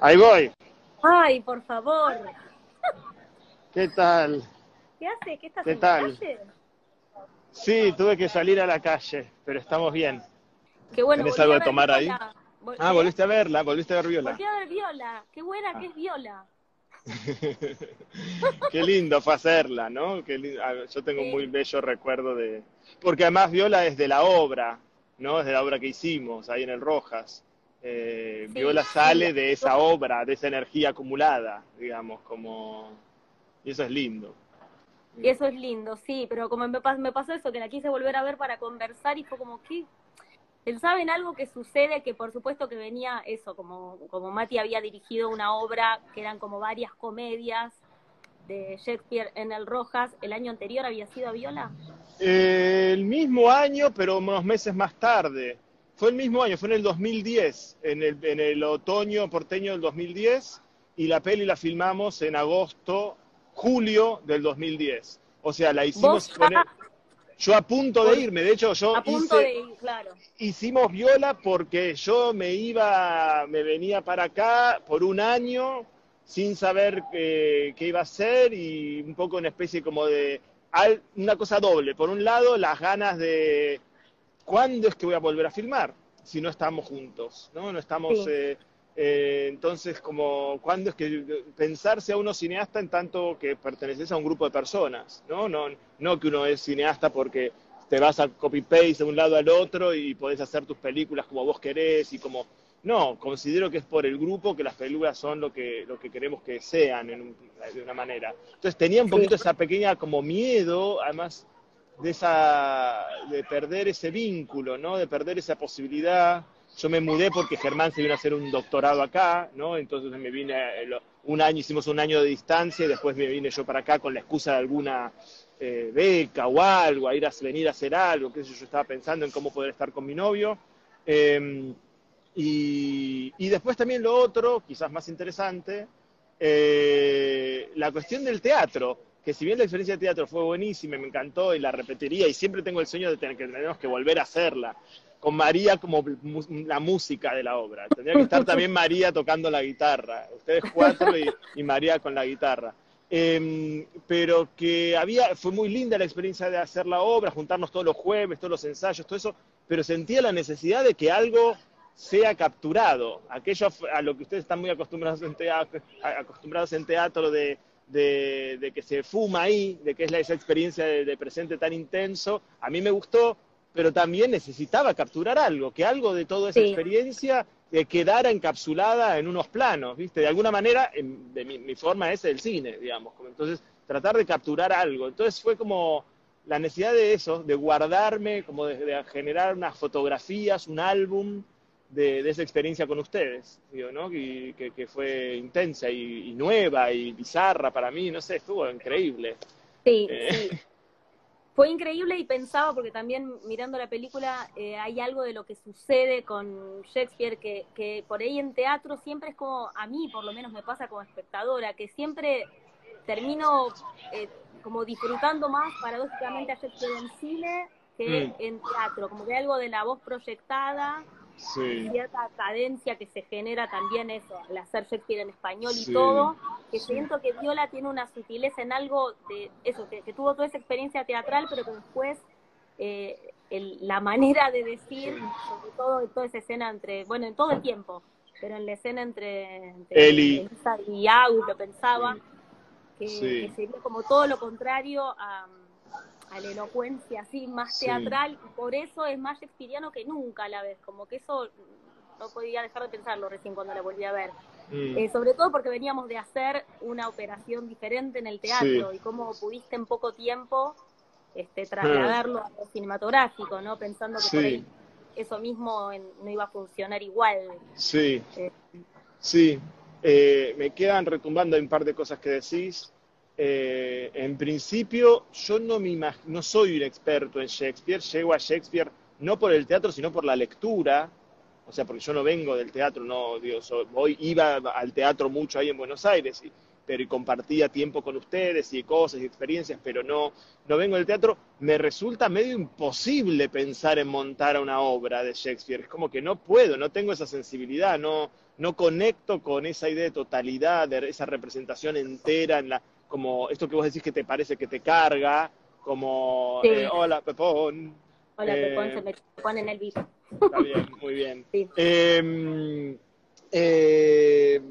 Ahí voy. Ay, por favor. ¿Qué tal? ¿Qué hace? ¿Qué estás ¿Qué en tal? la calle? Sí, tuve que salir a la calle, pero estamos bien. Qué bueno. ¿Tenés algo a de tomar ahí? Vol- Ah, volviste a verla, volviste a ver Viola. Volví a ver Viola. Qué buena Ah. que es Viola. Qué lindo fue hacerla, ¿no? Qué lindo. Yo tengo un muy bello recuerdo de... Porque además Viola es de la obra, ¿no? Es de la obra que hicimos ahí en el Rojas. Eh, Sí, Viola sale de esa obra, de esa energía acumulada, digamos, como... Y eso es lindo. Y eso es lindo, sí, pero como me, pas- me pasó eso, que la quise volver a ver para conversar y fue como que pensaba en algo que sucede, que por supuesto que venía eso, como, como Mati había dirigido una obra que eran como varias comedias de Shakespeare en el Rojas, el año anterior había sido a Viola. Eh, el mismo año, pero unos meses más tarde. Fue el mismo año, fue en el 2010, en el, en el otoño porteño del 2010, y la peli la filmamos en agosto, julio del 2010. O sea, la hicimos con el- yo a punto de irme, de hecho yo a punto hice, de ir, claro. hicimos Viola porque yo me iba, me venía para acá por un año sin saber eh, qué iba a hacer y un poco una especie como de al- una cosa doble. Por un lado, las ganas de ¿cuándo es que voy a volver a filmar? Si no estamos juntos, ¿no? No estamos. Sí. eh, eh, entonces, como, ¿cuándo es que pensarse a uno cineasta en tanto que perteneces a un grupo de personas, ¿no? No, no que uno es cineasta porque te vas a copy-paste de un lado al otro y podés hacer tus películas como vos querés y como... No, considero que es por el grupo que las películas son lo que, lo que queremos que sean en un- de una manera. Entonces tenía un Sí. poquito esa pequeña como miedo, además de esa de perder ese vínculo, ¿no? De perder esa posibilidad. Yo me mudé porque Germán se vino a hacer un doctorado acá, ¿no? Entonces me vine eh, un año, hicimos un año de distancia y después me vine yo para acá con la excusa de alguna eh, beca o algo, a ir a venir a hacer algo, qué sé yo, yo estaba pensando en cómo poder estar con mi novio. Eh, y, y después también lo otro, quizás más interesante, eh, la cuestión del teatro, que si bien la experiencia de teatro fue buenísima, me encantó y la repetiría y siempre tengo el sueño de tener que tenemos que volver a hacerla, con María como la música de la obra. Tendría que estar también María tocando la guitarra, ustedes cuatro y, María con la guitarra. Eh, pero que había, fue muy linda la experiencia de hacer la obra, juntarnos todos los jueves, todos los ensayos, todo eso, pero sentía la necesidad de que algo sea capturado. Aquello a lo que ustedes están muy acostumbrados en teatro, acostumbrados en teatro de, de, de que se fuma ahí, de que es la, esa experiencia de, de presente tan intenso, a mí me gustó, pero también necesitaba capturar algo, que algo de toda esa Sí. experiencia eh, quedara encapsulada en unos planos, ¿viste? De alguna manera, en- de mi, mi forma es el cine, digamos. como Entonces, tratar de capturar algo. Entonces fue como la necesidad de eso, de guardarme, como de, de generar unas fotografías, un álbum de, de esa experiencia con ustedes, digo, ¿no? Y que, que fue intensa y, y nueva y bizarra para mí, no sé, estuvo increíble. Sí, Eh. sí. Fue increíble y pensaba, porque también mirando la película eh, hay algo de lo que sucede con Shakespeare que, que por ahí en teatro siempre es como, a mí por lo menos me pasa como espectadora, que siempre termino eh, como disfrutando más paradójicamente a Shakespeare en cine que Mm. en teatro, como que algo de la voz proyectada Sí, cierta cadencia que se genera también eso, al hacer Shakespeare en español y todo, que sí. siento que Viola tiene una sutileza en algo de eso, que, que tuvo toda esa experiencia teatral, pero que después eh, el- la manera de decir, sobre todo en toda esa escena entre, bueno, en todo el tiempo, pero en la escena entre, entre Eli. Y Agus, lo pensaba, que, que sería como todo lo contrario a, a la elocuencia así más Sí. teatral y por eso es más shakespeariano que nunca a la vez como que eso no podía dejar de pensarlo recién cuando la volví a ver Mm. Eh, sobre todo porque veníamos de hacer una operación diferente en el teatro Sí. y cómo pudiste en poco tiempo este trasladarlo a lo cinematográfico no pensando que por ahí eso mismo en- no iba a funcionar igual Sí, Eh, sí. Eh, me quedan retumbando un par de cosas que decís. Eh, en principio, yo no me no soy un experto en Shakespeare. Llego a Shakespeare no por el teatro, sino por la lectura. O sea, porque yo no vengo del teatro, no, digo, so- voy, iba al teatro mucho ahí en Buenos Aires pero compartía tiempo con ustedes y cosas y experiencias, pero no, no vengo del teatro, me resulta medio imposible pensar en montar una obra de Shakespeare. Es como que no puedo, no tengo esa sensibilidad, no, no conecto con esa idea de totalidad, de esa representación entera, en la, como esto que vos decís que te parece que te carga, como eh, hola Pepón. Hola Pepón, eh, se me pone en el vivo. Está bien, muy bien. Em, eh,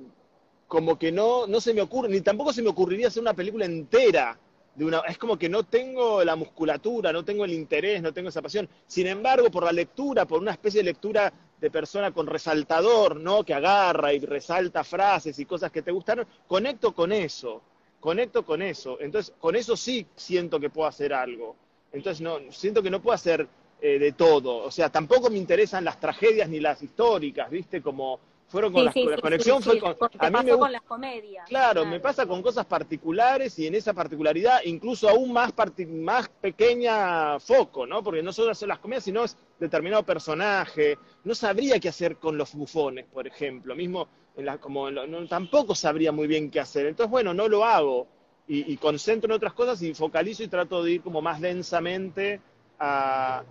como que no, no se me ocurre, ni tampoco se me ocurriría hacer una película entera. De una, es como que no tengo la musculatura, no tengo el interés, no tengo esa pasión. Sin embargo, por la lectura, por una especie de lectura de persona con resaltador, ¿no? Que agarra y resalta frases y cosas que te gustaron, conecto con eso, conecto con eso. Entonces, con eso sí siento que puedo hacer algo. Entonces, no, siento que no puedo hacer eh, de todo. O sea, tampoco me interesan las tragedias ni las históricas, ¿viste? Como fueron con las, la conexión fue con a mí me con las comedias claro, me pasa con cosas particulares y en esa particularidad incluso aún más más pequeña foco no porque no solo son las comedias sino es determinado personaje no sabría qué hacer con los bufones por ejemplo mismo en la, como no, tampoco sabría muy bien qué hacer entonces bueno no lo hago y, concentro en otras cosas y focalizo y trato de ir como más densamente a,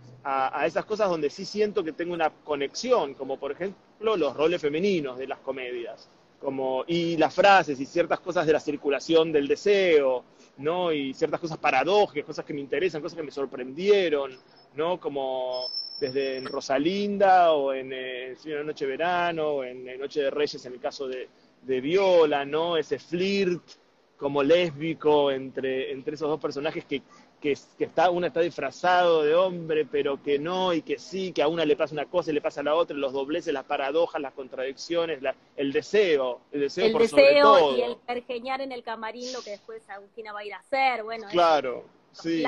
esas cosas donde sí siento que tengo una conexión, como por ejemplo los roles femeninos de las comedias, como, y las frases y ciertas cosas de la circulación del deseo, ¿no? Y ciertas cosas paradójicas, cosas que me interesan, cosas que me sorprendieron, ¿no? Como desde en Rosalinda o en eh, Noche de Verano o en, Noche de Reyes en el caso de, de Viola, ¿no? Ese flirt como lésbico entre, entre esos dos personajes que que, está, uno está disfrazado de hombre, pero que no, y que sí, que a una le pasa una cosa y le pasa a la otra, los dobleces, las paradojas, las contradicciones, el deseo, el deseo el por deseo y el pergeñar en el camarín, lo que después Agustina va a ir a hacer, bueno. Claro, sí,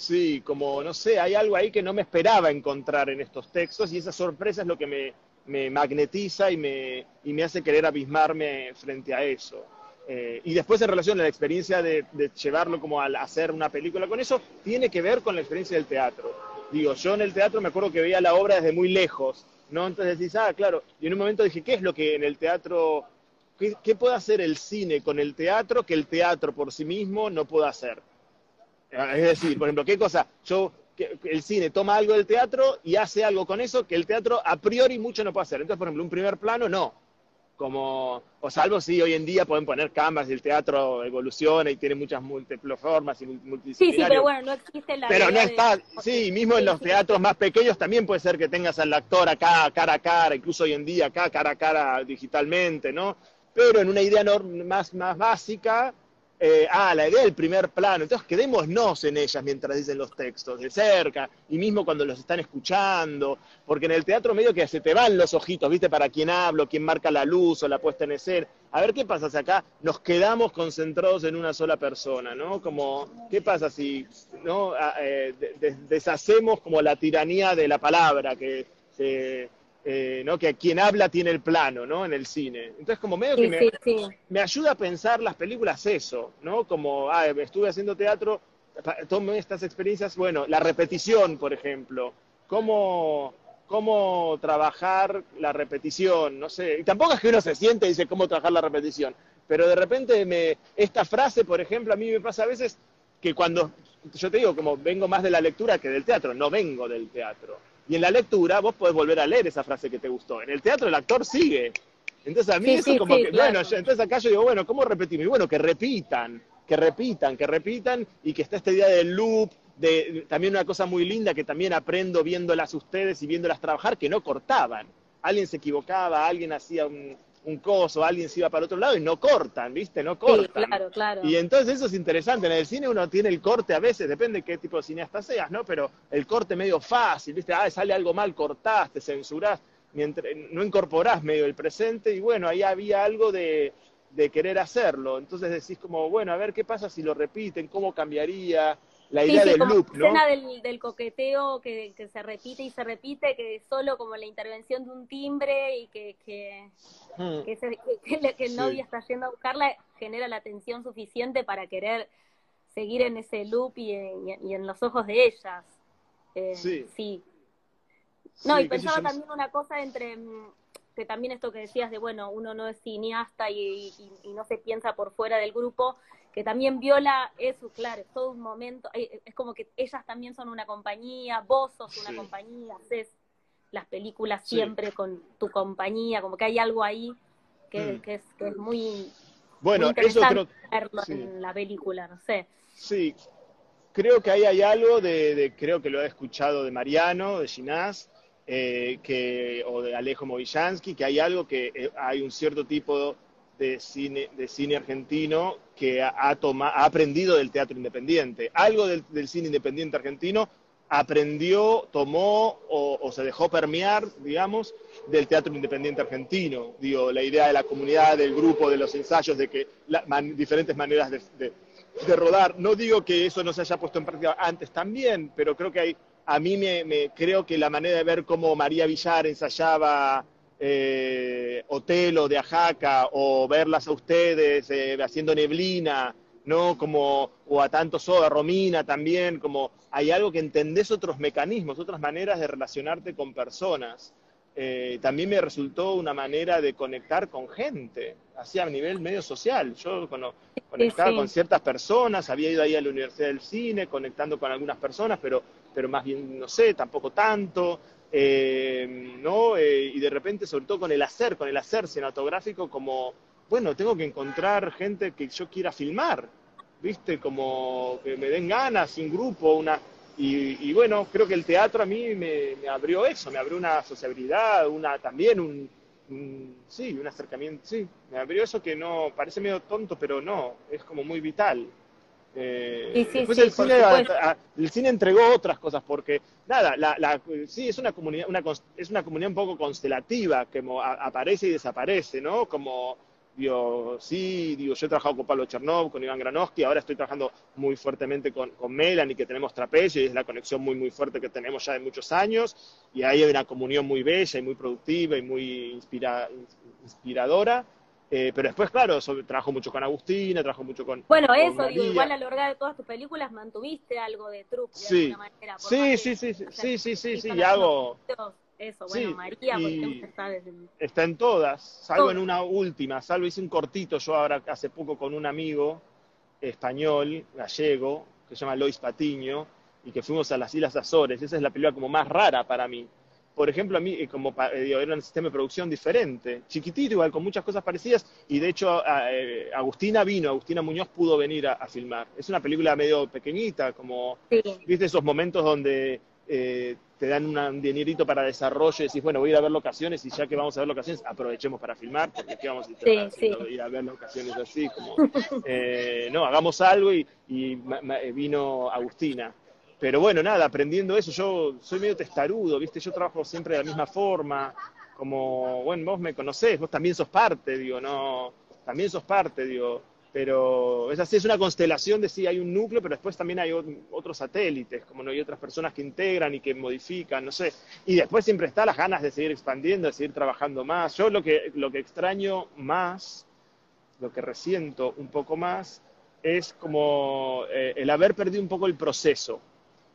sí, como, no sé, hay algo ahí que no me esperaba encontrar en estos textos y esa sorpresa es lo que me, me magnetiza y me, y me hace querer abismarme frente a eso. Eh, y después en relación a la experiencia de, llevarlo como a hacer una película con eso, tiene que ver con la experiencia del teatro. Digo, yo en el teatro me acuerdo que veía la obra desde muy lejos, ¿no? Entonces decís, ah, claro, y en un momento dije, ¿qué es lo que en el teatro, qué, puede hacer el cine con el teatro que el teatro por sí mismo no puede hacer? Ah, es decir, por ejemplo, ¿qué cosa? Yo, el cine toma algo del teatro y hace algo con eso que el teatro a priori mucho no puede hacer. Entonces, por ejemplo, un primer plano, no como, o salvo si hoy en día pueden poner cámaras y el teatro evoluciona y tiene muchas múltiples formas y Sí, sí, pero bueno, no existe la Pero no está, sí, mismo en los teatros más pequeños también puede ser que tengas al actor acá, cara a cara, incluso hoy en día acá, cara a cara digitalmente, ¿no? Pero en una idea más, más básica, eh, ah, la idea del primer plano. Entonces quedémonos en ellas mientras dicen los textos, de cerca, y mismo cuando los están escuchando, porque en el teatro medio que se te van los ojitos, ¿viste? Para quién hablo, quién marca la luz o la puesta en escena. A ver qué pasa si acá nos quedamos concentrados en una sola persona, ¿no? Como, ¿qué pasa si no ah, eh, deshacemos como la tiranía de la palabra que se eh, ¿no? que quien habla tiene el plano, ¿no? En el cine. Entonces, como medio que me, me, ayuda a pensar las películas eso, ¿no? Como, ah, estuve haciendo teatro, tomo estas experiencias, bueno, la repetición, por ejemplo, cómo, cómo trabajar la repetición, no sé, y tampoco es que uno se siente y dice cómo trabajar la repetición, pero de repente me, esta frase, por ejemplo, a mí me pasa a veces que cuando, yo te digo, como vengo más de la lectura que del teatro, no vengo del teatro y en la lectura vos podés volver a leer esa frase que te gustó. En el teatro el actor sigue. Entonces a mí eso como que, bueno, entonces acá yo digo, bueno, ¿cómo repetimos? Y bueno, que repitan, que repitan, que repitan y que está esta idea del loop, de también una cosa muy linda que también aprendo viéndolas ustedes y viéndolas trabajar, que no cortaban. Alguien se equivocaba, alguien hacía un, un coso, alguien se iba para otro lado y no cortan, ¿viste? No cortan. claro, claro. Y entonces eso es interesante. En el cine uno tiene el corte a veces, depende de qué tipo de cineasta seas, ¿no? Pero el corte medio fácil, ¿viste? Ah, sale algo mal, cortás, te censurás, mientras, no incorporás medio el presente y bueno, ahí había algo de, de querer hacerlo. Entonces decís como, bueno, a ver qué pasa si lo repiten, cómo cambiaría, la idea del loop, ¿no? escena del, del coqueteo que, que, se repite y se repite, que es solo como la intervención de un timbre y que, que, hmm. que, el novio está yendo a buscarla, genera la atención suficiente para querer seguir en ese loop y, y, en los ojos de ellas. Eh, sí. sí. No, y pensaba también una cosa entre mm, que también esto que decías de, bueno, uno no es cineasta y, no se piensa por fuera del grupo, que también viola eso, claro, es todo un momento, eh, es como que ellas también son una compañía, vos sos una compañía, haces las películas siempre con tu compañía, como que hay algo ahí que, mm. es, que es muy bueno, eso creo verlo en la película, no sé. Sí, creo que ahí hay algo de, creo que lo he escuchado de Mariano, de Ginás, eh, que, o de Alejo Movillansky, que hay algo que eh, hay un cierto tipo de cine, de cine argentino que ha, ha, ha aprendido del teatro independiente. Algo del, cine independiente argentino aprendió, tomó o, se dejó permear, digamos, del teatro independiente argentino. Digo, la idea de la comunidad, del grupo, de los ensayos, de que diferentes maneras de, rodar. No digo que eso no se haya puesto en práctica antes también, pero creo que hay, a mí me, creo que la manera de ver cómo María Villar ensayaba eh, Otelo de Ajaca o verlas a ustedes eh, haciendo neblina, ¿no? Como, o a tantos a Romina también, como hay algo que entendés otros mecanismos, otras maneras de relacionarte con personas. Eh, también me resultó una manera de conectar con gente, así a nivel medio social. Yo conectaba con ciertas personas, había ido ahí a la Universidad del Cine, conectando con algunas personas, pero, pero más bien, no sé, tampoco tanto. Eh, ¿no? Eh, y de repente, sobre todo con el hacer, con el hacer cinematográfico, como, bueno, tengo que encontrar gente que yo quiera filmar, ¿viste? Como que me den ganas, un grupo, una... Y, bueno, creo que el teatro a mí me, abrió eso, me abrió una sociabilidad, una también un, sí, un acercamiento, sí, me abrió eso que no, parece medio tonto, pero no, es como muy vital. Eh, después el, cine, el, cine, entregó otras cosas porque nada la, la, sí es una comunidad una, es una comunidad un poco constelativa que aparece y desaparece no como Digo, sí, digo, yo he trabajado con Pablo Chernov, con Iván Granowski, ahora estoy trabajando muy fuertemente con, con Melanie, que tenemos trapecio, y es la conexión muy, muy fuerte que tenemos ya de muchos años, y ahí hay una comunión muy bella y muy productiva y muy inspiradora. Eh, pero después, claro, trabajo mucho con Agustina, trabajo mucho con. Bueno, eso, digo, igual a lo largo de todas tus películas mantuviste algo de truco de sí. alguna manera. Sí, sí, sí, sí, sí, sí, sí, sí, y hago. Eso, bueno, María, porque está desde... Está en todas, salvo en una última, salvo hice un cortito yo ahora hace poco con un amigo español, gallego, que se llama Lois Patiño, y que fuimos a las Islas Azores. Esa es la película como más rara para mí. Por ejemplo, a mí eh, como eh, era un sistema de producción diferente, chiquitito igual, con muchas cosas parecidas, y de hecho eh, Agustina vino, Agustina Muñoz pudo venir a, filmar. Es una película medio pequeñita, como, viste esos momentos donde te dan un dinerito para desarrollo y decís, bueno, voy a ir a ver locaciones y ya que vamos a ver locaciones, aprovechemos para filmar, porque ¿qué vamos a ir a ver locaciones así? Como, eh, no, hagamos algo y, eh, vino Agustina. Pero bueno, nada, aprendiendo eso, yo soy medio testarudo, ¿viste? Yo trabajo siempre de la misma forma, como, bueno, vos me conocés, vos también sos parte, digo, no, también sos parte, digo, pero es así, es una constelación de sí, hay un núcleo, pero después también hay otros satélites, como no hay otras personas que integran y que modifican, no sé. Y después siempre está las ganas de seguir expandiendo, de seguir trabajando más. Yo lo que, lo que extraño más, lo que resiento un poco más, es como eh, el haber perdido un poco el proceso.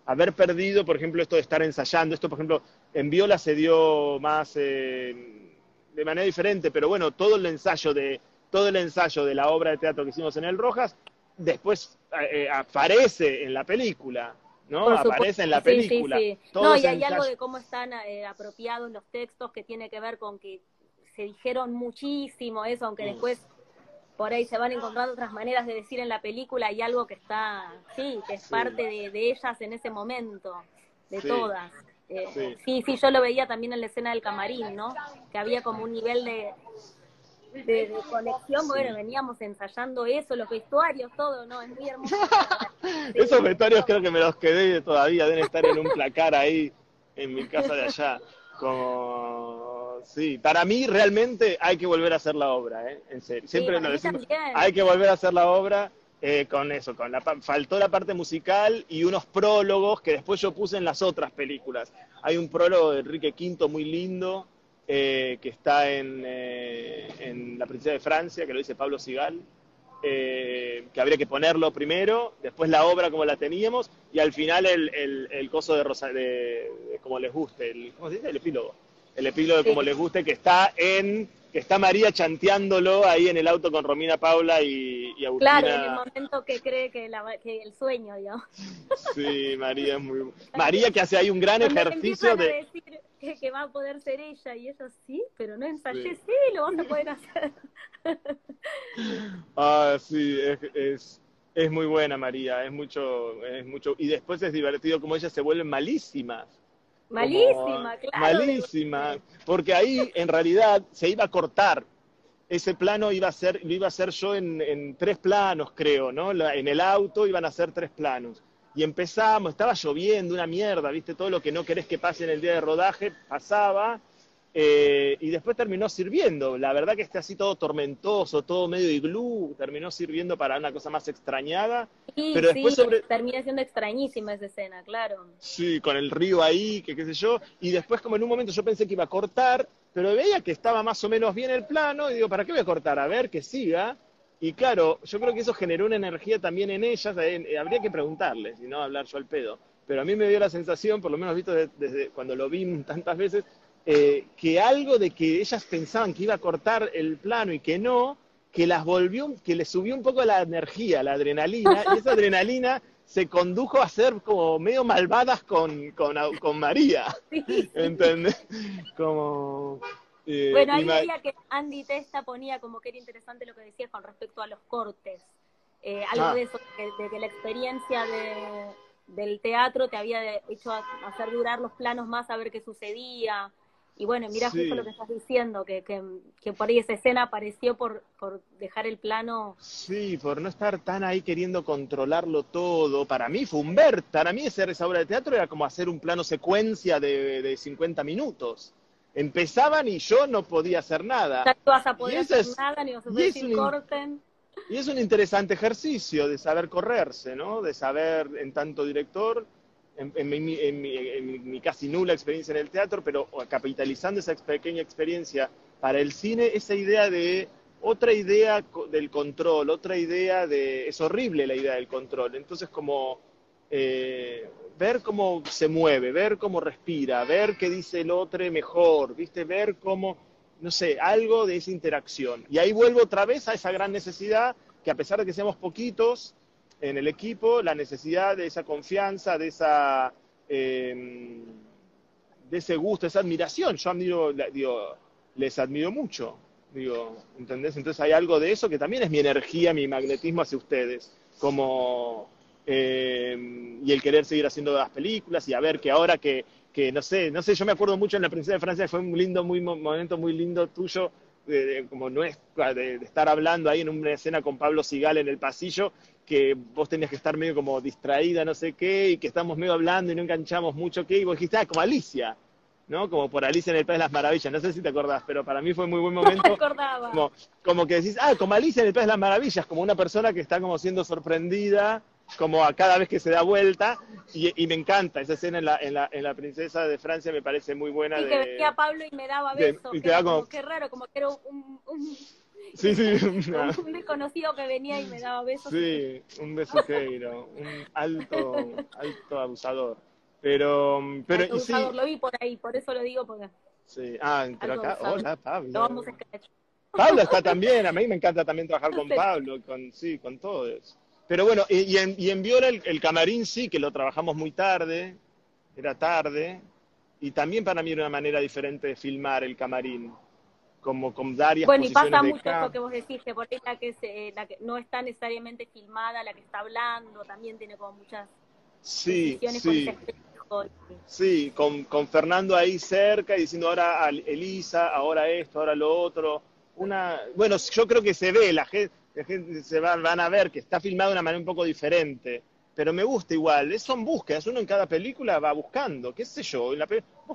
Haber perdido, por ejemplo, esto de estar ensayando. Esto, por ejemplo, en Viola se dio más eh, de manera diferente, pero bueno, todo el ensayo de todo el ensayo de la obra de teatro que hicimos en el Rojas, después eh, eh, aparece en la película. ¿no? Aparece en la película. Sí, sí. No, y hay algo de cómo están eh, apropiados los textos que tiene que ver con que se dijeron muchísimo eso, aunque después por ahí se van encontrando otras maneras de decir en la película y algo que está, sí, que es parte de, ellas en ese momento, de todas. sí, sí, yo lo veía también en la escena del camarín, ¿no? Que había como un nivel de, de, conexión, bueno, veníamos ensayando eso, los vestuarios, todo, ¿no? Es muy hermoso. Esos vestuarios creo que me los quedé todavía, deben estar en un placar ahí en mi casa de allá. Como, sí, para mí realmente hay que volver a hacer la obra, ¿eh? En serio, siempre lo decimos, hay que volver a hacer la obra. Eh, con eso, con la faltó la parte musical y unos prólogos que después yo puse en las otras películas. Hay un prólogo de Enrique V muy lindo, eh, que está en, eh, en, La Princesa de Francia, que lo dice Pablo Sigal, eh, que habría que ponerlo primero, después la obra como la teníamos, y al final el, el, coso de, Rosa, de, como les guste, el, ¿cómo se dice? El epílogo. El epílogo de como les guste, que está en que está María chanteándolo ahí en el auto con Romina Paula y, y Agustina. Claro, en el momento que cree que, el sueño, digamos. Sí, María es muy... María que hace ahí un gran ejercicio de... que, va a poder ser ella y eso sí, pero no ensayé, sí, lo vas a poder hacer. ah, sí, es, es, muy buena María, es mucho, es mucho... Y después es divertido como ellas se vuelven malísimas Malísima, claro. Malísima, porque ahí en realidad se iba a cortar. Ese plano iba a ser, lo iba a hacer yo en, tres planos, creo, ¿no? en el auto iban a ser tres planos. Y empezamos, estaba lloviendo, una mierda, ¿viste? Todo lo que no querés que pase en el día de rodaje pasaba. Eh, y después terminó sirviendo. La verdad que este así todo tormentoso, todo medio iglú, terminó sirviendo para una cosa más extrañada. Sí, pero después sobre... termina siendo extrañísima esa escena, claro. Sí, con el río ahí, que qué sé yo. Y después como en un momento yo pensé que iba a cortar, pero veía que estaba más o menos bien el plano y digo, ¿para qué voy a cortar? A ver, que siga. Y claro, yo creo que eso generó una energía también en ellas. Eh, habría que preguntarles y no hablar yo al pedo. Pero a mí me dio la sensación, por lo menos visto desde cuando lo vi tantas veces, eh, que algo de que ellas pensaban que iba a cortar el plano y que no, que las volvió, que les subió un poco la energía, la adrenalina, y esa adrenalina se condujo a ser como medio malvadas con, con, con María. ¿Entendés? Como. Eh, bueno, ahí veía que Andy Testa ponía como que era interesante lo que decías con respecto a los cortes. Eh, algo ah. de eso, de, que la experiencia de, del teatro te había hecho hacer durar los planos más a ver qué sucedía. Y bueno, mira justo lo que estás diciendo, que, que, por ahí esa escena apareció por, por dejar el plano. Sí, por no estar tan ahí queriendo controlarlo todo. Para mí fue un ver, para mí hacer esa obra de teatro era como hacer un plano secuencia de, de 50 minutos. Empezaban y yo no podía hacer nada. No vas a poder hacer nada, ni vas a poder decir corten. Y es un interesante ejercicio de saber correrse, ¿no? De saber, en tanto director, en, mi, casi nula experiencia en el teatro, pero capitalizando esa pequeña experiencia para el cine, esa idea de otra idea del control, otra idea de... Es horrible la idea del control. Entonces, como eh, ver cómo se mueve, ver cómo respira, ver qué dice el otro mejor, ¿viste? Ver cómo, no sé, algo de esa interacción. Y ahí vuelvo otra vez a esa gran necesidad que a pesar de que seamos poquitos, en el equipo la necesidad de esa confianza, de esa em, de ese gusto, esa admiración. Yo admiro, digo, les admiro mucho, digo, ¿entendés? Entonces hay algo de eso que también es mi energía, mi magnetismo hacia ustedes, como em, y el querer seguir haciendo las películas y a ver que ahora que, que no sé, no sé, yo me acuerdo mucho en la Princesa de Francia, fue un lindo, muy momento muy lindo tuyo de, como no es de, estar hablando ahí en una escena con Pablo Sigal en el pasillo, que vos tenías que estar medio como distraída, no sé qué, y que estamos medio hablando y no enganchamos mucho, ¿qué? Y vos dijiste, ah, como Alicia, ¿no? Como por Alicia en el País de las Maravillas, no sé si te acordás, pero para mí fue muy buen momento. No me acordaba. Como, como que decís, ah, como Alicia en el País de las Maravillas, como una persona que está como siendo sorprendida como a cada vez que se da vuelta, y, me encanta esa escena en la, en, la, en la Princesa de Francia, me parece muy buena. Y que venía Pablo y me daba besos, que como, qué raro, como que era un, un, sí, sí, un, desconocido que venía y me daba besos. Sí, un besuqueiro, un alto, alto abusador. Pero, pero alto abusador, lo vi por ahí, por eso lo digo, porque... Sí, ah, pero acá, hola Pablo. Lo vamos a Pablo está también, a mí me encanta también trabajar con Pablo, con, sí, con todos. Pero bueno, y, en, y en Viola el, camarín sí, que lo trabajamos muy tarde, era tarde, y también para mí era una manera diferente de filmar el camarín, como con varias Bueno, y pasa mucho eso que vos decís, que por la que, se, la que no está necesariamente filmada, la que está hablando, también tiene como muchas sí, sí. Sí, con, con Fernando ahí cerca y diciendo ahora Elisa, ahora esto, ahora lo otro. Una, bueno, yo creo que se ve, la gente, se van, a ver que está filmado de una manera un poco diferente, pero me gusta igual, son búsquedas, uno en cada película va buscando, qué sé yo,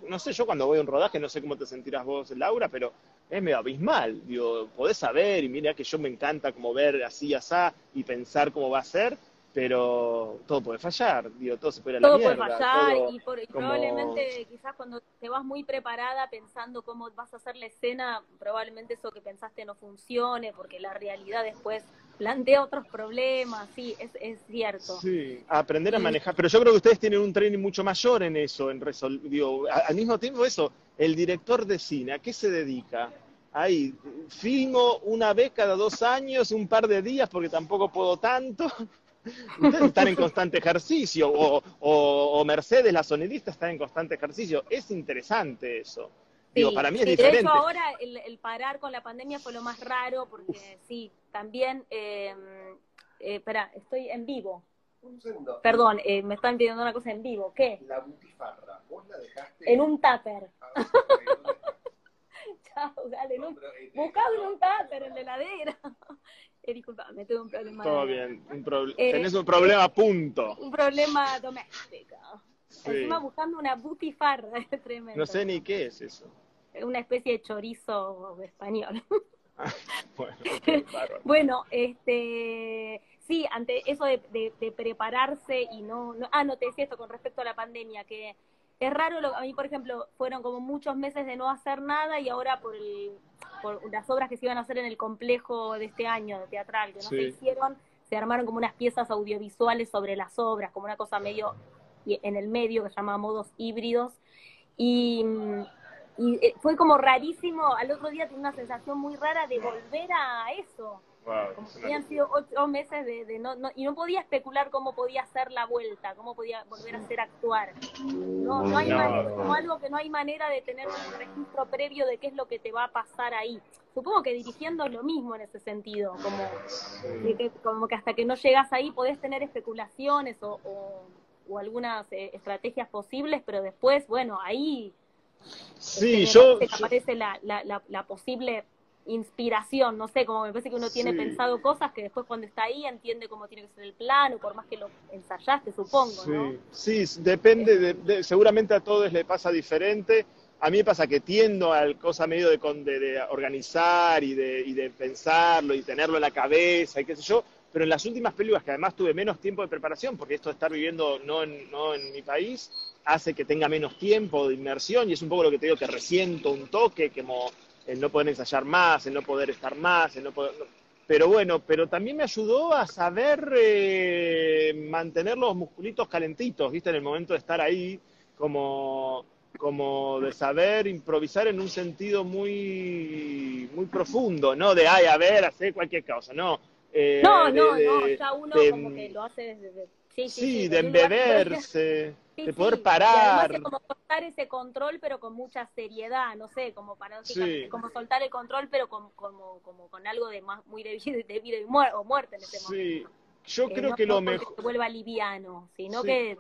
no sé yo cuando voy a un rodaje, no sé cómo te sentirás vos, Laura, pero es medio abismal, digo, podés saber y mira que yo me encanta como ver así, asá y pensar cómo va a ser, pero todo puede fallar, digo, todo se puede ir a la mierda. Todo puede fallar y, probablemente quizás cuando te vas muy preparada pensando cómo vas a hacer la escena, probablemente eso que pensaste no funcione porque la realidad después plantea otros problemas, sí, es, es cierto. Sí, aprender a manejar. Pero yo creo que ustedes tienen un training mucho mayor en eso, en resol... digo, al mismo tiempo eso, el director de cine, ¿a qué se dedica? Ahí, filmo una vez cada dos años, un par de días, porque tampoco puedo tanto. Ustedes están en constante ejercicio, o, o, Mercedes, la sonidista, está en constante ejercicio. Es interesante eso. Digo, para mí es diferente. De hecho, ahora el, parar con la pandemia fue lo más raro, porque sí, también. Eh, eh, espera, estoy en vivo. Un segundo. Perdón, eh, me están pidiendo una cosa en vivo. ¿Qué? La butifarra, ¿vos la dejaste? En un tupper. Ah, Chao, dale, no, eh, buscado en un tupper, en la heladera. Eh, disculpa, me tuve un problema. Todo bien, un eh, tenés un problema punto. Un problema doméstico. Encima buscando una butifarra, es tremendo. No sé ni qué es eso. Una especie de chorizo español. bueno, este, sí, ante eso de, prepararse y no, ah, no te decía esto con respecto a la pandemia, que es raro, lo, a mí por ejemplo, fueron como muchos meses de no hacer nada y ahora por, por las obras que se iban a hacer en el complejo de este año de teatral, que no se hicieron, se armaron como unas piezas audiovisuales sobre las obras, como una cosa medio en el medio que se llama modos híbridos. Y y eh, fue como rarísimo, al otro día tenía una sensación muy rara de volver a eso. Como habían sido ocho meses de, no, y no podía especular cómo podía hacer la vuelta, cómo podía volver a hacer actuar. No, no hay manera, como algo que no hay manera de tener un registro previo de qué es lo que te va a pasar ahí. Supongo que dirigiendo es lo mismo en ese sentido, como, que, como que hasta que no llegas ahí podés tener especulaciones o, o, algunas eh, estrategias posibles, pero después, bueno, ahí Sí, este, yo... aparece la, la, la, posible inspiración, no sé, como me parece que uno tiene pensado cosas que después cuando está ahí entiende cómo tiene que ser el plano, por más que lo ensayaste, supongo, sí. ¿no? Sí, depende, de, seguramente a todos les pasa diferente. A mí me pasa que tiendo al cosa medio de, de, organizar y de, y de pensarlo y tenerlo en la cabeza y qué sé yo, pero en las últimas películas, que además tuve menos tiempo de preparación, porque esto de estar viviendo no en, no en mi país, hace que tenga menos tiempo de inmersión y es un poco lo que te digo que resiento un toque, como el no poder ensayar más, el no poder estar más, el no poder... Pero bueno, pero también me ayudó a saber eh, mantener los musculitos calentitos, ¿viste? En el momento de estar ahí, como, como de saber improvisar en un sentido muy, muy profundo, ¿no? De, ay, a ver, hacer cualquier cosa, no. Eh, no, no, no, ya uno como que lo hace desde... Sí, sí, sí, de embeberse de poder parar. Y como soltar ese control, pero con mucha seriedad, no sé, como para como soltar el control, pero con, como, como con algo de más muy de, vida y o muerte en ese momento. Yo eh, creo que lo mejor. Que se vuelva liviano, sino que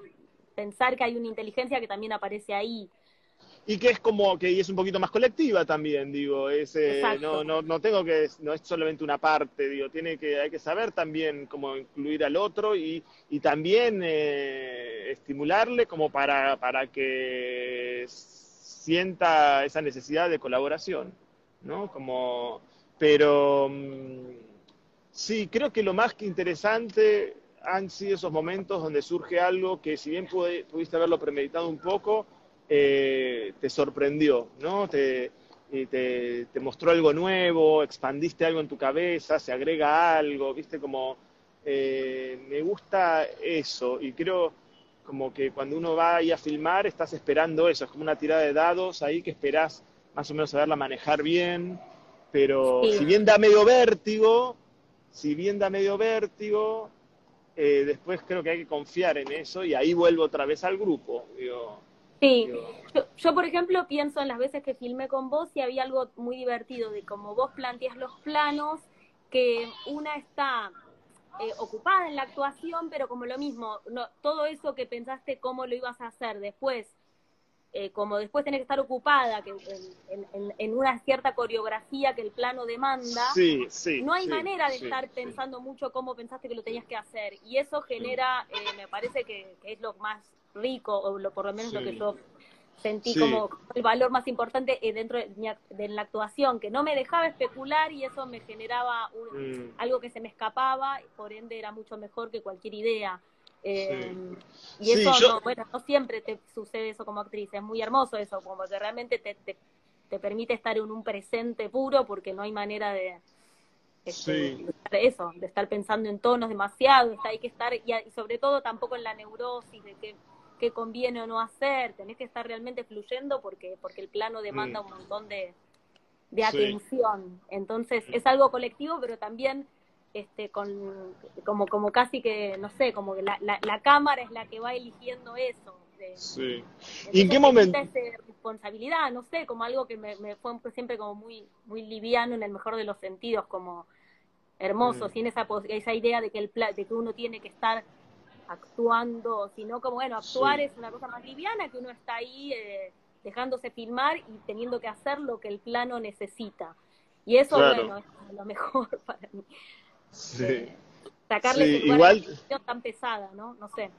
pensar que hay una inteligencia que también aparece ahí y que es como que es un poquito más colectiva también, digo, es, eh, no, no, no tengo que, no es solamente una parte, digo, tiene que, hay que saber también cómo incluir al otro y, y también eh, estimularle como para, para que sienta esa necesidad de colaboración, ¿no? Como, pero mm, sí, creo que lo más interesante han sido esos momentos donde surge algo que si bien pudiste haberlo premeditado un poco, eh, te sorprendió, ¿no? Te, te, mostró algo nuevo, expandiste algo en tu cabeza, se agrega algo, viste como eh, me gusta eso. Y creo como que cuando uno va ahí a filmar estás esperando eso, es como una tirada de dados ahí que esperás más o menos saberla manejar bien, pero si bien da medio vértigo, si bien da medio vértigo, eh, después creo que hay que confiar en eso y ahí vuelvo otra vez al grupo. Digo, Sí, yo, por ejemplo pienso en las veces que filmé con vos y había algo muy divertido de cómo vos planteas los planos, que una está eh, ocupada en la actuación, pero como lo mismo, no, todo eso que pensaste cómo lo ibas a hacer después, eh, como después tenés que estar ocupada que en, una cierta coreografía que el plano demanda, no hay manera de estar pensando mucho cómo pensaste que lo tenías que hacer. Y eso genera, eh, me parece que, es lo más rico, o lo, por lo menos lo que yo sentí como el valor más importante eh, dentro de, la actuación, que no me dejaba especular y eso me generaba mm. algo que se me escapaba, por ende era mucho mejor que cualquier idea. Eh, y eso, no, bueno, no siempre te sucede eso como actriz, es muy hermoso eso, como que realmente te, te, permite estar en un presente puro porque no hay manera de, este, eso, de estar pensando en tonos demasiado, hay que estar, y, sobre todo tampoco en la neurosis de que, conviene o no hacer, tenés que estar realmente fluyendo porque, porque el plano demanda mm. un montón de, de atención. Entonces, es algo colectivo, pero también este, con, como, como casi que, no sé, como que la, la, cámara es la que va eligiendo eso. sí. ¿Y en qué momento? responsabilidad, no sé, como algo que me, fue siempre como muy, muy liviano en el mejor de los sentidos, como hermoso, mm. sin esa, esa idea de que, el, de que uno tiene que estar actuando, sino como, bueno, actuar es una cosa más liviana, que uno está ahí eh, dejándose filmar y teniendo que hacer lo que el plano necesita. Y eso, bueno, es lo mejor para mí. Sí. Eh, sacarle sí, igual tan pesada, ¿no? No sé.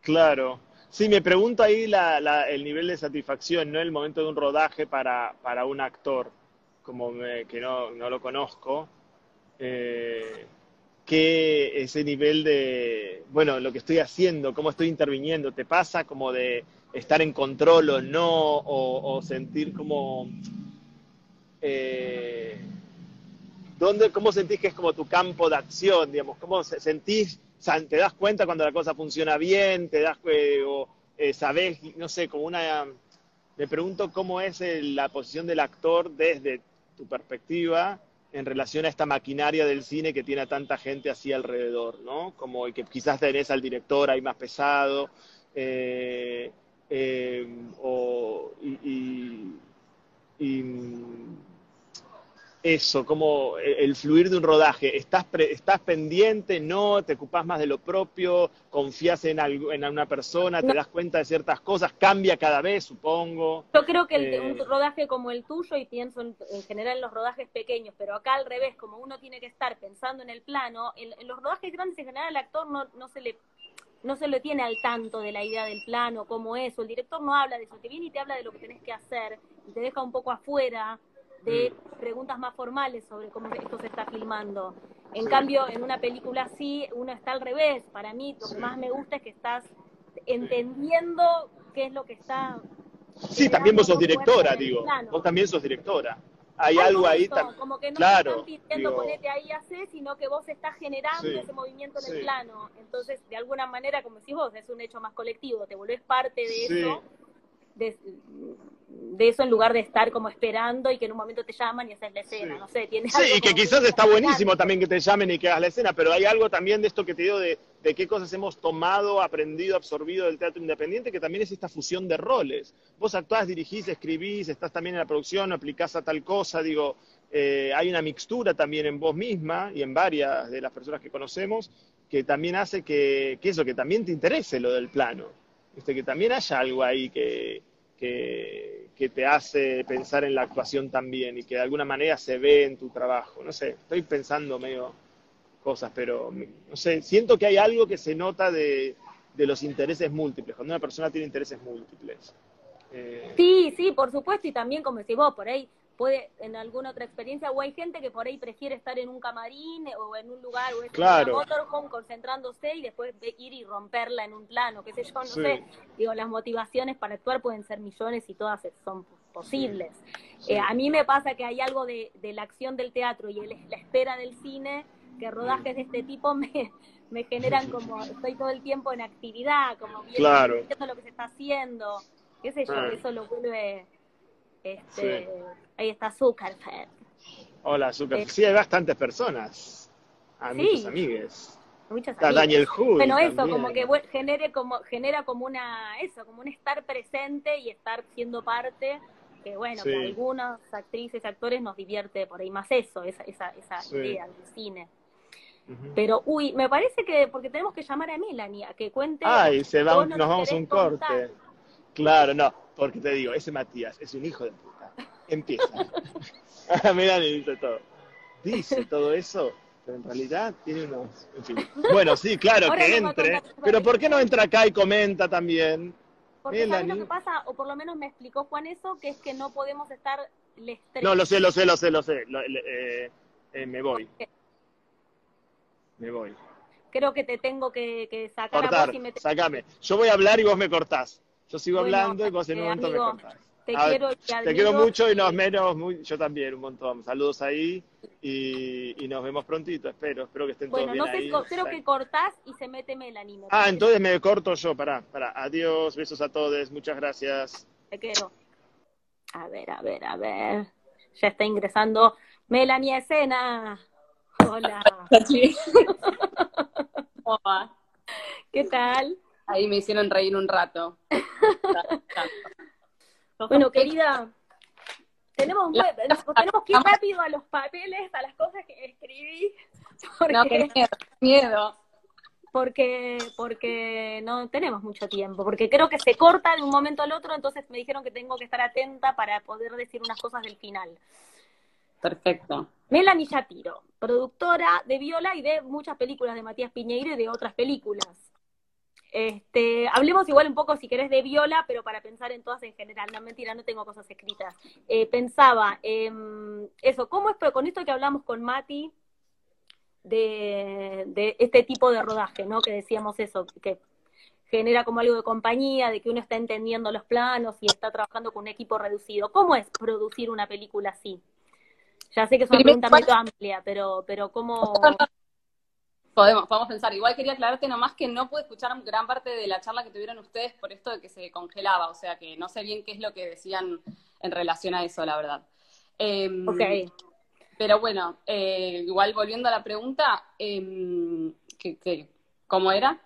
Claro. Sí, me pregunto ahí la, la, el nivel de satisfacción, ¿no? El momento de un rodaje para, para un actor, como que no, no lo conozco. Eh, que ese nivel de, bueno, lo que estoy haciendo, cómo estoy interviniendo, ¿te pasa como de estar en control o no, o, sentir como... Eh, ¿dónde, ¿Cómo sentís que es como tu campo de acción, digamos? ¿Cómo sentís, te das cuenta cuando la cosa funciona bien, te das, eh, o eh, sabés, no sé, como una... Me pregunto cómo es la posición del actor desde tu perspectiva en relación a esta maquinaria del cine que tiene a tanta gente así alrededor, ¿no? Como que quizás tenés al director ahí más pesado, eh, eh, o, y, eso, como el fluir de un rodaje. ¿Estás, estás pendiente? ¿No? ¿Te ocupas más de lo propio? ¿Confías en, en una persona? ¿Te das cuenta de ciertas cosas? ¿Cambia cada vez, supongo? Yo creo que el, un eh, rodaje como el tuyo, y pienso en, general en los rodajes pequeños, pero acá al revés, como uno tiene que estar pensando en el plano, en, los rodajes grandes en general al actor no, no se le no se le tiene al tanto de la idea del plano, cómo es, o el director no habla de eso, te viene y te habla de lo que tenés que hacer y te deja un poco afuera de mm. preguntas más formales sobre cómo esto se está filmando. En cambio, en una película así, uno está al revés. Para mí, lo que más me gusta es que estás entendiendo qué es lo que está. Sí, también vos sos directora, digo. Vos también sos directora. Hay algo ahí. Como que no claro, te están pidiendo ponete ahí hacer, sino que vos estás generando ese movimiento en el plano. Entonces, de alguna manera, como decís vos, es un hecho más colectivo. Te volvés parte de eso. De, de eso en lugar de estar como esperando y que en un momento te llaman y haces la escena, no sé, Sí, y que quizás está buenísimo también que te llamen y que hagas la escena, pero hay algo también de esto que te digo de, de qué cosas hemos tomado, aprendido, absorbido del teatro independiente, que también es esta fusión de roles. Vos actuás, dirigís, escribís, estás también en la producción, aplicás a tal cosa, digo, eh, hay una mixtura también en vos misma y en varias de las personas que conocemos que también hace que, que eso, que también te interese lo del plano, que también haya algo ahí que, que que te hace pensar en la actuación también y que de alguna manera se ve en tu trabajo. No sé, estoy pensando medio cosas, pero no sé, siento que hay algo que se nota de, de los intereses múltiples, cuando una persona tiene intereses múltiples. Eh, sí, sí, por supuesto, y también como decís vos, por ahí puede en alguna otra experiencia, o hay gente que por ahí prefiere estar en un camarín o en un lugar o en una motorhome concentrándose y después ir y romperla en un plano, qué sé yo, no sé. Digo, las motivaciones para actuar pueden ser millones y todas son posibles. Eh, a mí me pasa que hay algo de, la acción del teatro y la espera del cine, que rodajes de este tipo me, me generan como, estoy todo el tiempo en actividad, como viendo, claro. lo que se está haciendo, qué sé yo, eso lo vuelve este, Ahí está Zuckerberg. Hola, Zuckerberg. Sí, hay bastantes personas. A muchos amigues. Muchas Daniel Hood. Bueno, eso, como que genere como, genera como una, eso, como un estar presente y estar siendo parte, que bueno, que a algunas actrices actores nos divierte por ahí más eso, esa, esa, esa idea del cine. Pero, uy, me parece que, porque tenemos que llamar a Melanie a que cuente. Ay, se va, nos vamos a un corte. Claro, no, porque te digo, ese Matías es un hijo de puta. Empieza. Mira, dice todo. Dice todo eso, pero en realidad tiene unos. En fin. Bueno, sí, claro, que entre. Pero ¿por qué no entra acá y comenta también? Porque ¿sabes lo que pasa? O por lo menos me explicó Juan eso, que es que no podemos estar les No, lo sé, lo sé, lo sé, lo sé. Eh, eh, me voy. Me voy. Creo que te tengo que, sacar a vos y me... Sacame. Yo voy a hablar y vos me cortás. Yo sigo hablando y vos en un momento me cortás. Te Ah, quiero te quiero mucho y nos menos, muy- yo también, un montón. Saludos ahí y, y nos vemos prontito, espero. Espero que estén Bueno, todos no bien co- creo que cortás y se mete Melanie. me Ah, entonces me corto yo, pará, pará. Adiós, besos a todos, muchas gracias. Te quiero. A ver, a ver, a ver. Ya está ingresando Melanie a escena. Hola. ¿Qué tal? Ahí me hicieron reír un rato. Bueno, querida, tenemos, nue- tenemos que ir rápido a los papeles, a las cosas que escribí, No, qué porque, miedo, qué miedo. porque, porque no tenemos mucho tiempo, porque creo que se corta de un momento al otro, entonces me dijeron que tengo que estar atenta para poder decir unas cosas del final. Perfecto. Melanie Yatiro, productora de Viola y de muchas películas de Matías Piñeiro y de otras películas. Este, hablemos igual un poco, si querés, de Viola, pero para pensar en todas en general. No, mentira, no tengo cosas escritas. Eh, pensaba, em, eso, ¿cómo es, pero con esto que hablamos con Mati, de, de este tipo de rodaje, ¿no? Que decíamos eso, que genera como algo de compañía, de que uno está entendiendo los planos y está trabajando con un equipo reducido. ¿Cómo es producir una película así? Ya sé que es una pregunta muy amplia, pero, pero ¿cómo...? Podemos, podemos pensar. Igual quería aclararte nomás que no pude escuchar gran parte de la charla que tuvieron ustedes por esto de que se congelaba. O sea que no sé bien qué es lo que decían en relación a eso, la verdad. Em, Ok. Pero bueno, eh, igual volviendo a la pregunta, em, ¿qué- qué- ¿cómo era?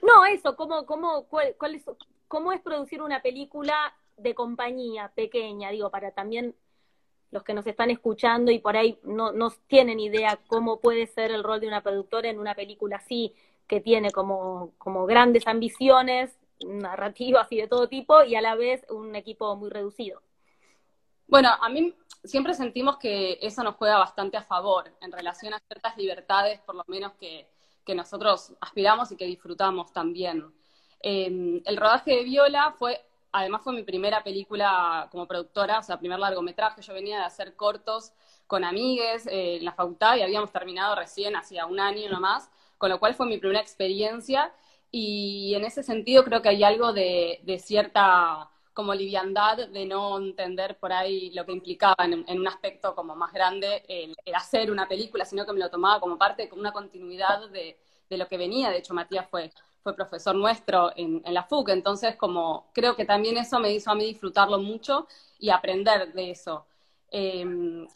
No, eso, ¿cómo, cómo, cuál, cuál es, ¿cómo es producir una película de compañía pequeña? Digo, para también los que nos están escuchando y por ahí no, no tienen idea cómo puede ser el rol de una productora en una película así, que tiene como, como grandes ambiciones, narrativas y de todo tipo, y a la vez un equipo muy reducido. Bueno, a mí siempre sentimos que eso nos juega bastante a favor en relación a ciertas libertades, por lo menos que, que nosotros aspiramos y que disfrutamos también. Eh, el rodaje de Viola fue, además fue mi primera película como productora, o sea, primer largometraje. Yo venía de hacer cortos con amigues eh, en la facultad y habíamos terminado recién, hacía un año nomás, con lo cual fue mi primera experiencia y en ese sentido creo que hay algo de, de cierta como liviandad de no entender por ahí lo que implicaba en, en un aspecto como más grande el, el, hacer una película, sino que me lo tomaba como parte, como una continuidad de, de lo que venía. De hecho, Matías fue, fue profesor nuestro en, la FUC, entonces como creo que también eso me hizo a mí disfrutarlo mucho y aprender de eso. Eh,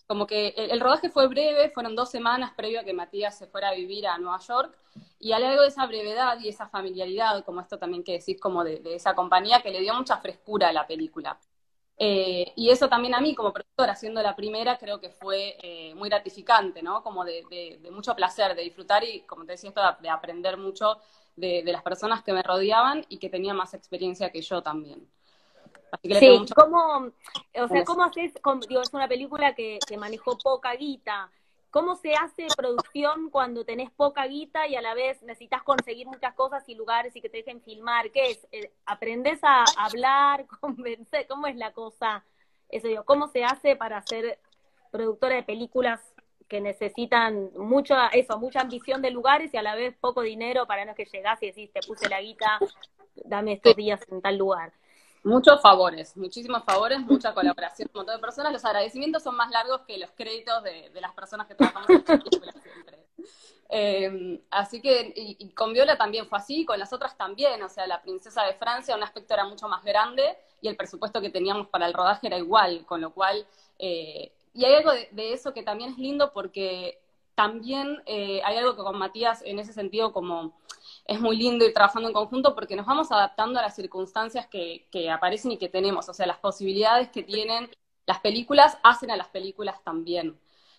como que el, rodaje fue breve, fueron dos semanas previo a que Matías se fuera a vivir a Nueva York, y hay algo de esa brevedad y esa familiaridad, como esto también que decís, como de, esa compañía, que le dio mucha frescura a la película. Eh, y eso también a mí, como productora, siendo la primera, creo que fue eh, muy gratificante, ¿no? Como de, mucho placer, de disfrutar y, como te decía, esto de, aprender mucho de, las personas que me rodeaban y que tenían más experiencia que yo también. Así que sí, mucho... ¿cómo, o sea, ¿cómo haces? Digo, es una película que, que manejó poca guita. ¿Cómo se hace producción cuando tenés poca guita y a la vez necesitas conseguir muchas cosas y lugares y que te dejen filmar? ¿Qué es? Eh, ¿Aprendes a hablar, convencer? ¿Cómo es la cosa? Eso digo, ¿cómo se hace para ser productora de películas que necesitan mucha, eso, mucha ambición de lugares y a la vez poco dinero para no que llegás y decís, te puse la guita, dame estos días en tal lugar? Muchos favores, muchísimos favores, mucha colaboración, un montón de personas. Los agradecimientos son más largos que los créditos de, de las personas que trabajamos en siempre. Eh, así que, y, y, con Viola también fue así, con las otras también. O sea, la princesa de Francia, un aspecto era mucho más grande y el presupuesto que teníamos para el rodaje era igual, con lo cual. Eh, y hay algo de, eso que también es lindo porque también eh, hay algo que con Matías en ese sentido como es muy lindo ir trabajando en conjunto porque nos vamos adaptando a las circunstancias que, aparecen y que tenemos, o sea, las posibilidades que tienen las películas hacen a las películas también.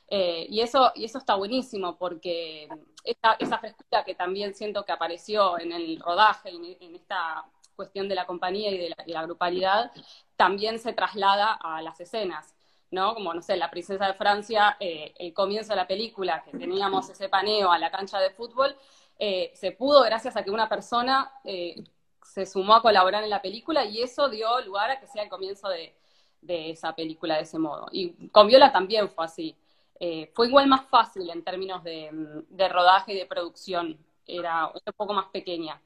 Eh, y, eso, y eso está buenísimo porque esa, frescura que también siento que apareció en el rodaje, en, en esta cuestión de la compañía y de la, de la grupalidad, también se traslada a las escenas. ¿No? Como, no sé, la princesa de Francia, eh, el comienzo de la película, que teníamos ese paneo a la cancha de fútbol, eh, se pudo gracias a que una persona eh, se sumó a colaborar en la película y eso dio lugar a que sea el comienzo de, de esa película de ese modo. Y con Viola también fue así. Fue igual más fácil en términos de, de, rodaje y de producción. Era un poco más pequeña.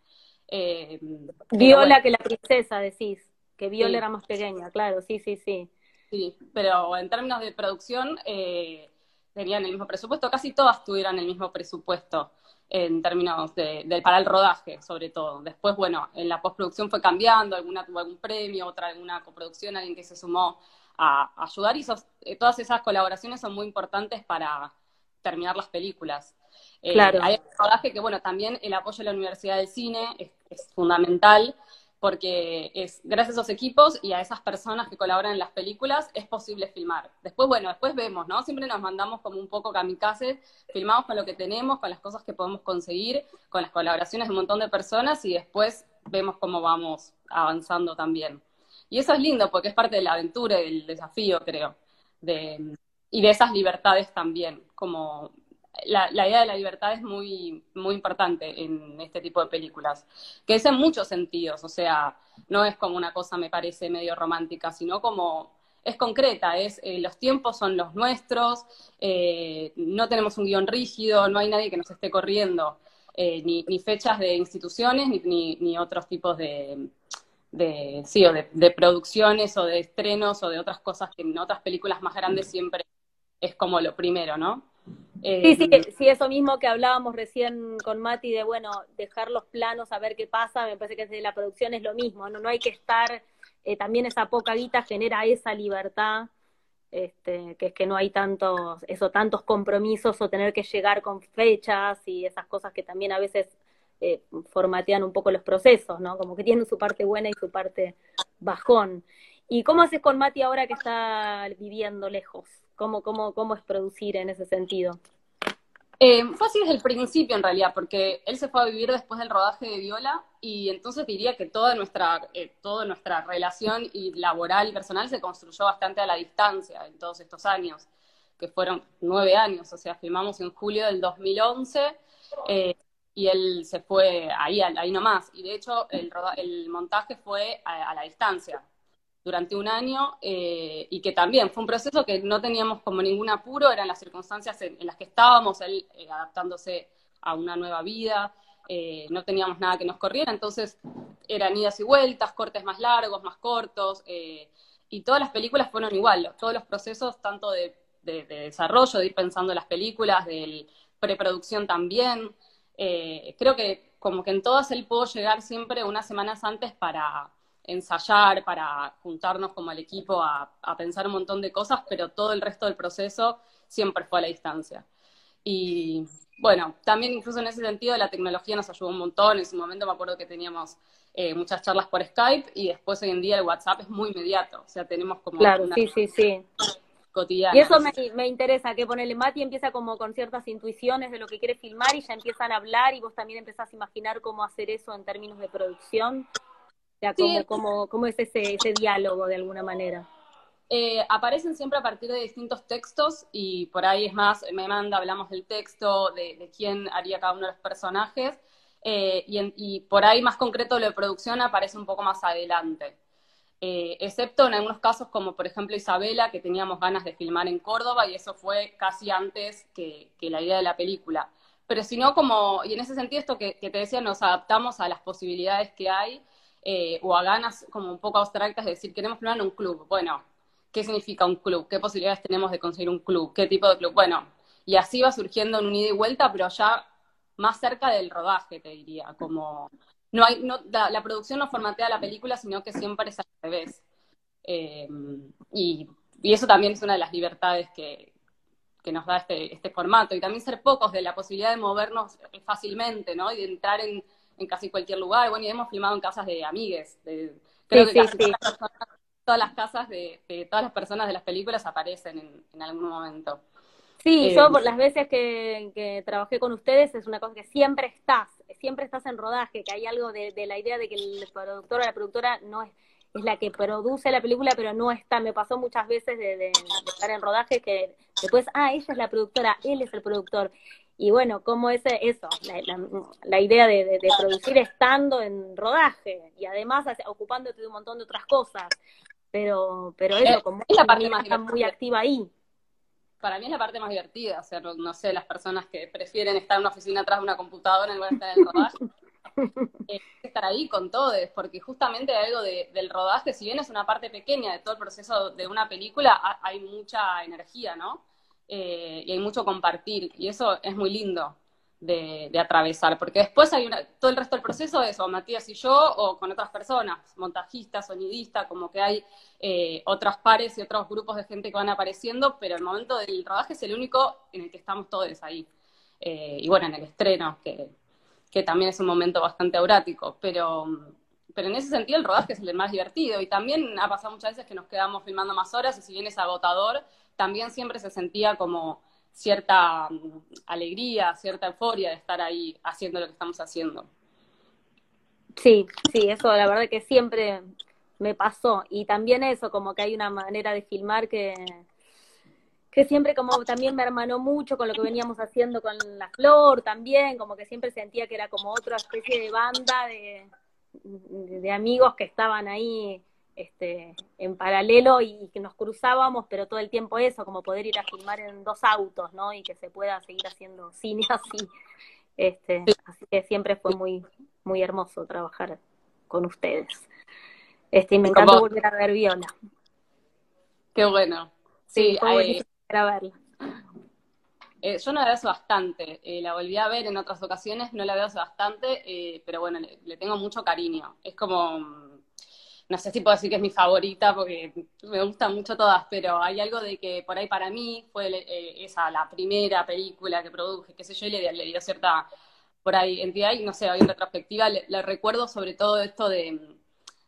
Viola bueno. que la princesa, decís. que Viola era más pequeña, claro, sí, sí, sí. Sí, pero en términos de producción eh, tenían el mismo presupuesto, casi todas tuvieran el mismo presupuesto en términos de, para el rodaje, sobre todo. Después, bueno, en la postproducción fue cambiando, alguna tuvo algún premio, otra alguna coproducción, alguien que se sumó a, ayudar y eh, todas esas colaboraciones son muy importantes para terminar las películas. Eh, claro. hay un rodaje que, bueno, también el apoyo de la Universidad del Cine es fundamental porque es gracias a esos equipos y a esas personas que colaboran en las películas es posible filmar. Después, bueno, después vemos, ¿no? Siempre nos mandamos como un poco kamikazes, filmamos con lo que tenemos, con las cosas que podemos conseguir, con las colaboraciones de un montón de personas y después vemos cómo vamos avanzando también. Y eso es lindo porque es parte de la aventura y del desafío, creo, de, y de esas libertades también, como la, idea de la libertad es muy, muy importante en este tipo de películas, que es en muchos sentidos, o sea, no es como una cosa, me parece, medio romántica, sino como es concreta, es eh, los tiempos son los nuestros, eh, no tenemos un guion rígido, no hay nadie que nos esté corriendo, eh, ni, ni, fechas de instituciones, ni, ni, otros tipos de, de sí, o de, de, producciones o de estrenos o de otras cosas que en otras películas más grandes siempre es como lo primero, ¿no? Sí, sí, eh, sí, eso mismo que hablábamos recién con Mati de, bueno, dejar los planos a ver qué pasa, me parece que desde la producción es lo mismo, no, no hay que estar, eh, también esa poca guita genera esa libertad, este, que es que no hay tantos, eso, tantos compromisos o tener que llegar con fechas y esas cosas que también a veces eh, formatean un poco los procesos, ¿no? Como que tienen su parte buena y su parte bajón. ¿Y cómo haces con Mati ahora que está viviendo lejos? ¿Cómo, cómo, cómo es producir en ese sentido? Eh, fue así desde el principio en realidad, porque él se fue a vivir después del rodaje de Viola y entonces diría que toda nuestra, eh, toda nuestra relación y laboral y personal se construyó bastante a la distancia en todos estos años, que fueron nueve años, o sea, filmamos en julio del 2011 eh, y él se fue ahí, ahí nomás, y de hecho el, el montaje fue a la distancia, durante un año eh, y que también fue un proceso que no teníamos como ningún apuro, eran las circunstancias en, las que estábamos, él eh, adaptándose a una nueva vida, eh, no teníamos nada que nos corriera, entonces eran idas y vueltas, cortes más largos, más cortos, y todas las películas fueron igual, todos los procesos, tanto de, de, de desarrollo, de ir pensando las películas, de preproducción también, creo que como que en todas él pudo llegar siempre unas semanas antes para ensayar, para juntarnos como el equipo a, pensar un montón de cosas, pero todo el resto del proceso siempre fue a la distancia. Y bueno, también incluso en ese sentido la tecnología nos ayudó un montón. En su momento me acuerdo que teníamos eh, muchas charlas por Skype y después hoy en día el WhatsApp es muy inmediato. O sea, tenemos como claro, sí, sí, sí. cotidiana. Y eso me, me interesa, que ponerle Mati empieza como con ciertas intuiciones de lo que quiere filmar y ya empiezan a hablar y vos también empezás a imaginar cómo hacer eso en términos de producción sea, ¿cómo, cómo, es ese, ese diálogo de alguna manera? Eh, aparecen siempre a partir de distintos textos y por ahí es más, me manda, hablamos del texto, de, quién haría cada uno de los personajes eh, y, por ahí más concreto lo de producción aparece un poco más adelante. Eh, excepto en algunos casos como por ejemplo Isabela, que teníamos ganas de filmar en Córdoba y eso fue casi antes que, que la idea de la película. Pero si no, como, y en ese sentido esto que, que te decía, nos adaptamos a las posibilidades que hay eh, o a ganas como un poco abstractas de decir, queremos filmar en un club. Bueno, ¿qué significa un club? ¿Qué posibilidades tenemos de conseguir un club? ¿Qué tipo de club? Bueno, y así va surgiendo en un ida y vuelta, pero ya más cerca del rodaje, te diría, como no hay, no, la, producción no formatea la película, sino que siempre es al revés. Eh, y, y, eso también es una de las libertades que, que nos da este, este formato. Y también ser pocos de la posibilidad de movernos fácilmente, ¿no? Y de entrar en, en casi cualquier lugar. Bueno, y hemos filmado en casas de amigues. creo que Todas, las casas de, todas las personas de las películas aparecen en, algún momento. Sí, eh, yo por las veces que, trabajé con ustedes es una cosa que siempre estás, siempre estás en rodaje, que hay algo de, la idea de que el productor o la productora no es, es la que produce la película, pero no está. Me pasó muchas veces de, estar en rodaje que después, ah, ella es la productora, él es el productor. Y bueno, como es eso, la, idea de, producir estando en rodaje y además ocupándote de un montón de otras cosas. Pero, pero eso, como es la parte más muy activa ahí. Para mí es la parte más divertida, o sea, no, sé, las personas que prefieren estar en una oficina atrás de una computadora en lugar de estar en el rodaje. Eh, estar ahí con todos, porque justamente algo del rodaje, si bien es una parte pequeña de todo el proceso de una película, hay mucha energía, ¿no? Eh, y hay mucho compartir, y eso es muy lindo de, atravesar, porque después hay una, todo el resto del proceso es o Matías y yo o con otras personas, montajistas, sonidistas, como que hay eh, otros pares y otros grupos de gente que van apareciendo, pero el momento del rodaje es el único en el que estamos todos ahí. Eh, y bueno, en el estreno, que, que también es un momento bastante aurático, pero, pero en ese sentido el rodaje es el más divertido y también ha pasado muchas veces que nos quedamos filmando más horas y si bien es agotador, también siempre se sentía como cierta mm, alegría, cierta euforia de estar ahí haciendo lo que estamos haciendo. Sí, sí, eso la verdad que siempre me pasó. Y también eso, como que hay una manera de filmar que, que siempre como también me hermanó mucho con lo que veníamos haciendo con La Flor también, como que siempre sentía que era como otra especie de banda de, de amigos que estaban ahí este, en paralelo y que nos cruzábamos, pero todo el tiempo eso, como poder ir a filmar en dos autos, ¿no? Y que se pueda seguir haciendo cine así. Este, así que siempre fue muy, muy hermoso trabajar con ustedes. Este, y me encantó volver a ver Viola. Qué bueno. Sí, sí a verla. Eh, yo no la veo bastante, eh, la volví a ver en otras ocasiones, no la veo hace bastante, eh, pero bueno, le, tengo mucho cariño. Es como, no sé si puedo decir que es mi favorita porque me gustan mucho todas, pero hay algo de que por ahí para mí fue eh, esa la primera película que produje, qué sé yo, y le, dio cierta, por ahí, entidad, y no sé, hoy en retrospectiva le, recuerdo sobre todo esto de,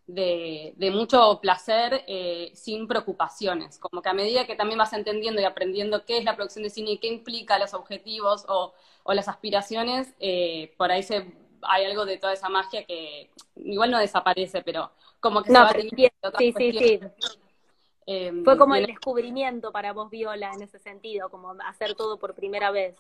de, mucho placer eh, sin preocupaciones, como que a medida que también vas entendiendo y aprendiendo qué es la producción de cine y qué implica los objetivos o, o las aspiraciones, eh, por ahí se, hay algo de toda esa magia que igual no desaparece, pero como que se va Sí, sí, sí. Em, Fue como el descubrimiento para vos, Viola, en ese sentido, como hacer todo por primera vez.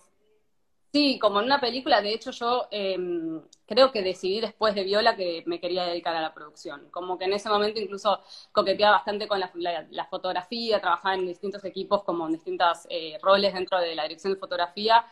Sí, como en una película, de hecho yo em, creo que decidí después de Viola que me quería dedicar a la producción. Como que en ese momento incluso coqueteaba bastante con la, fotografía, trabajaba en distintos equipos como en distintos eh, roles dentro de la dirección de fotografía,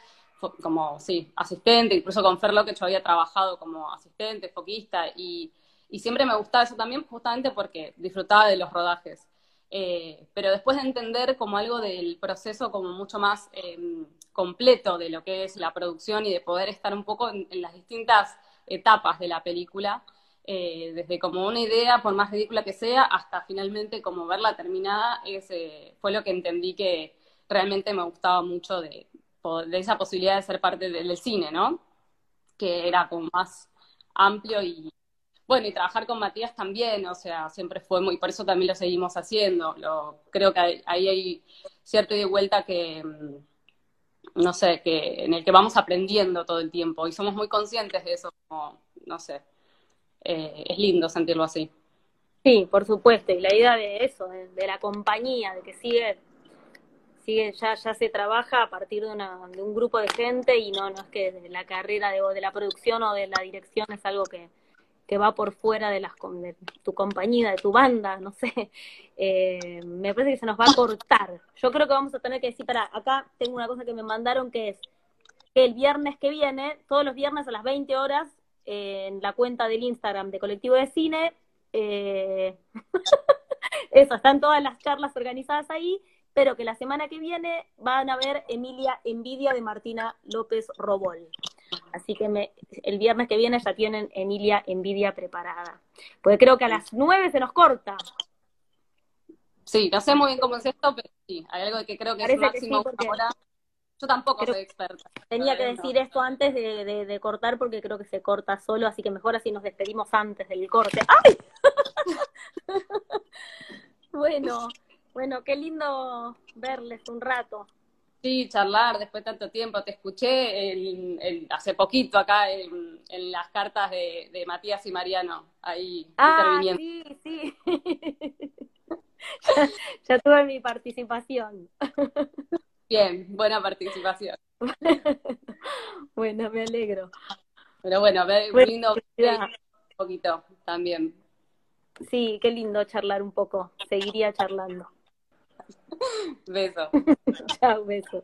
como, sí, asistente, incluso con Ferlo que yo había trabajado como asistente, foquista y y siempre me gustaba eso también justamente porque disfrutaba de los rodajes. Eh, pero después de entender como algo del proceso como mucho más em, completo de lo que es la producción y de poder estar un poco en, las distintas etapas de la película, eh, desde como una idea, por más ridícula que sea, hasta finalmente como verla terminada, ese fue lo que entendí que realmente me gustaba mucho de, de esa posibilidad de ser parte del cine, ¿no? Que era como más amplio y, bueno, y trabajar con Matías también, o sea, siempre fue muy, por eso también lo seguimos haciendo. Lo, creo que ahí hay cierto de vuelta que, mm, no sé, que en el que vamos aprendiendo todo el tiempo y somos muy conscientes de eso, como, no sé, eh, es lindo sentirlo así. Sí, por supuesto, y la idea de eso, de, la compañía, de que sigue, sigue ya, ya se trabaja a partir de, una, de un grupo de gente y no, no es que la carrera de, de la producción o de la dirección es algo que, que va por fuera de, las, de tu compañía, de tu banda, no sé, eh, me parece que se nos va a cortar. Yo creo que vamos a tener que decir, para, acá tengo una cosa que me mandaron que es que el viernes que viene, todos los viernes a las 20 horas, en la cuenta del Instagram de Colectivo de Cine, eh, eso, están todas las charlas organizadas ahí, pero que la semana que viene van a ver Emilia Envidia de Martina López Robol. Así que me, el viernes que viene ya tienen Emilia Envidia preparada. Porque creo que a las nueve se nos corta. Sí, no sé muy bien cómo es esto, pero sí, hay algo que creo que es máximo ahora. Yo tampoco soy experta. Tenía que decir esto antes de, cortar porque creo que se corta solo, así que mejor así nos despedimos antes del corte. ¡Ay! bueno, bueno, qué lindo verles un rato. Sí, charlar después de tanto tiempo. Te escuché hace poquito acá en, las cartas de, Matías y Mariano, ahí ah, Sí, sí. ya, tuve mi participación. Bien, buena participación. bueno, me alegro. Pero bueno, ver, lindo un poquito también. Sí, qué lindo charlar un poco. Seguiría charlando. Beso. Chao, beso.